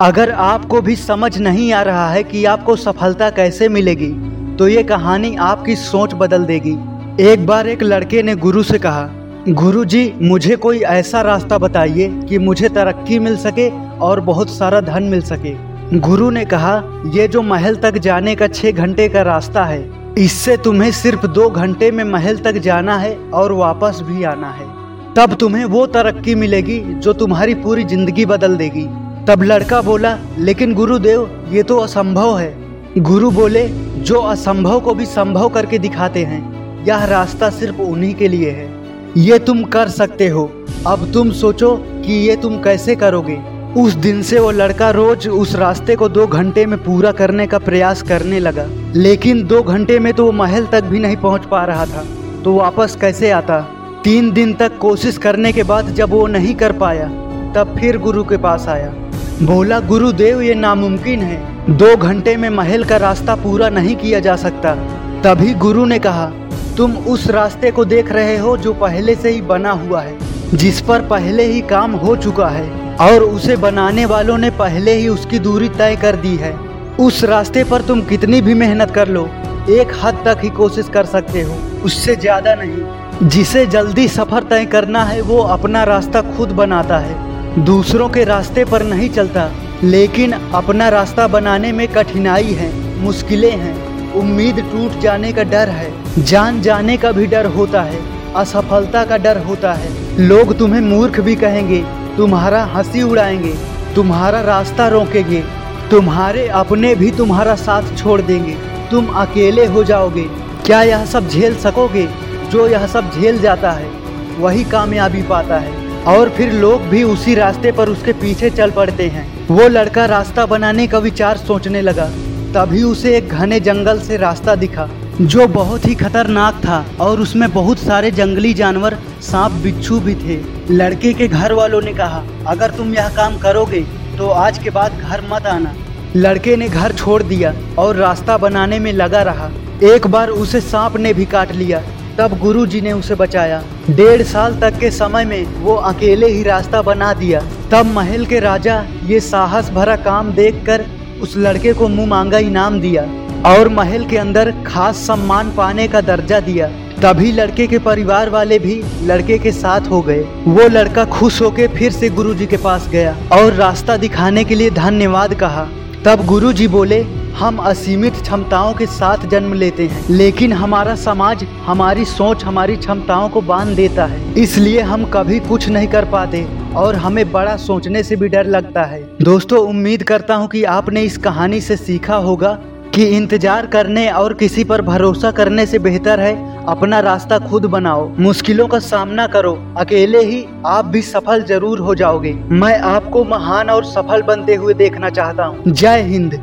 अगर आपको भी समझ नहीं आ रहा है कि आपको सफलता कैसे मिलेगी तो ये कहानी आपकी सोच बदल देगी। एक बार एक लड़के ने गुरु से कहा, गुरु जी, मुझे कोई ऐसा रास्ता बताइए कि मुझे तरक्की मिल सके और बहुत सारा धन मिल सके। गुरु ने कहा, ये जो महल तक जाने का छः घंटे का रास्ता है, इससे तुम्हें सिर्फ़ दो घंटे में महल तक जाना है और वापस भी आना है। तब तुम्हें वो तरक्की मिलेगी जो तुम्हारी पूरी ज़िंदगी बदल देगी। तब लड़का बोला, लेकिन गुरुदेव, ये तो असंभव है। गुरु बोले, जो असंभव को भी संभव करके दिखाते हैं, यह रास्ता सिर्फ़ उन्हीं के लिए है। ये तुम कर सकते हो। अब तुम सोचो कि ये तुम कैसे करोगे। उस दिन से वो लड़का रोज उस रास्ते को दो घंटे में पूरा करने का प्रयास करने लगा। लेकिन दो घंटे में तो वो महल तक भी नहीं पहुँच पा रहा था। तो वापस कैसे आता? तीन दिन तक कोशिश करने के बाद जब वो नहीं कर पाया, तब फिर गुरु के पास आया। बोला गुरुदेव, ये नामुमकिन है। दो घंटे में महल का रास्ता पूरा नहीं किया जा सकता। तभी गुरु ने कहा, तुम उस रास्ते को देख रहे हो जो पहले से ही बना हुआ है, जिस पर पहले ही काम हो चुका है, और उसे बनाने वालों ने पहले ही उसकी दूरी तय कर दी है। उस रास्ते पर तुम कितनी भी मेहनत कर लो, एक हद तक ही कोशिश कर सकते हो, उससे ज़्यादा नहीं। जिसे जल्दी सफ़र तय करना है, वो अपना रास्ता खुद बनाता है। दूसरों के रास्ते पर नहीं चलता, लेकिन अपना रास्ता बनाने में कठिनाई है, मुश्किलें हैं, उम्मीद टूट जाने का डर है, जान जाने का भी डर होता है, असफलता का डर होता है। लोग तुम्हें मूर्ख भी कहेंगे, तुम्हारा हँसी उड़ाएँगे, तुम्हारा रास्ता रोकेंगे, तुम्हारे अपने भी तुम्हारा साथ छोड़ देंगे, तुम अकेले हो जाओगे। क्या यह सब झेल सकोगे? जो यह सब झेल जाता है, वही कामयाबी पाता है। और फिर लोग भी उसी रास्ते पर उसके पीछे चल पड़ते हैं। वो लड़का रास्ता बनाने का विचार सोचने लगा। तभी उसे एक घने जंगल से रास्ता दिखा, जो बहुत ही खतरनाक था और उसमें बहुत सारे जंगली जानवर, सांप, बिच्छू भी थे। लड़के के घर वालों ने कहा, अगर तुम यह काम करोगे तो आज के बाद घर मत आना। लड़के ने घर छोड़ दिया और रास्ता बनाने में लगा रहा। एक बार उसे सांप ने भी काट लिया। तब गुरु जी ने उसे बचाया। डेढ़ साल तक के समय में वो अकेले ही रास्ता बना दिया। तब महल के राजा ये साहस भरा काम देखकर उस लड़के को मुँह मांगा इनाम दिया और महल के अंदर खास सम्मान पाने का दर्जा दिया। तभी लड़के के परिवार वाले भी लड़के के साथ हो गए। वो लड़का खुश होके फिर से गुरुजी के पास गया और रास्ता दिखाने के लिए धन्यवाद कहा। तब गुरुजी बोले हम असीमित क्षमताओं के साथ जन्म लेते हैं, लेकिन हमारा समाज, हमारी सोच, हमारी क्षमताओं को बाँध देता है। इसलिए हम कभी कुछ नहीं कर पाते और हमें बड़ा सोचने से भी डर लगता है। दोस्तों, उम्मीद करता हूँ कि आपने इस कहानी से सीखा होगा कि इंतज़ार करने और किसी पर भरोसा करने से बेहतर है अपना रास्ता खुद बनाओ। मुश्किलों का सामना करो। अकेले ही आप भी सफल ज़रूर हो जाओगे। मैं आपको महान और सफल बनते हुए देखना चाहता हूँ। जय हिंद।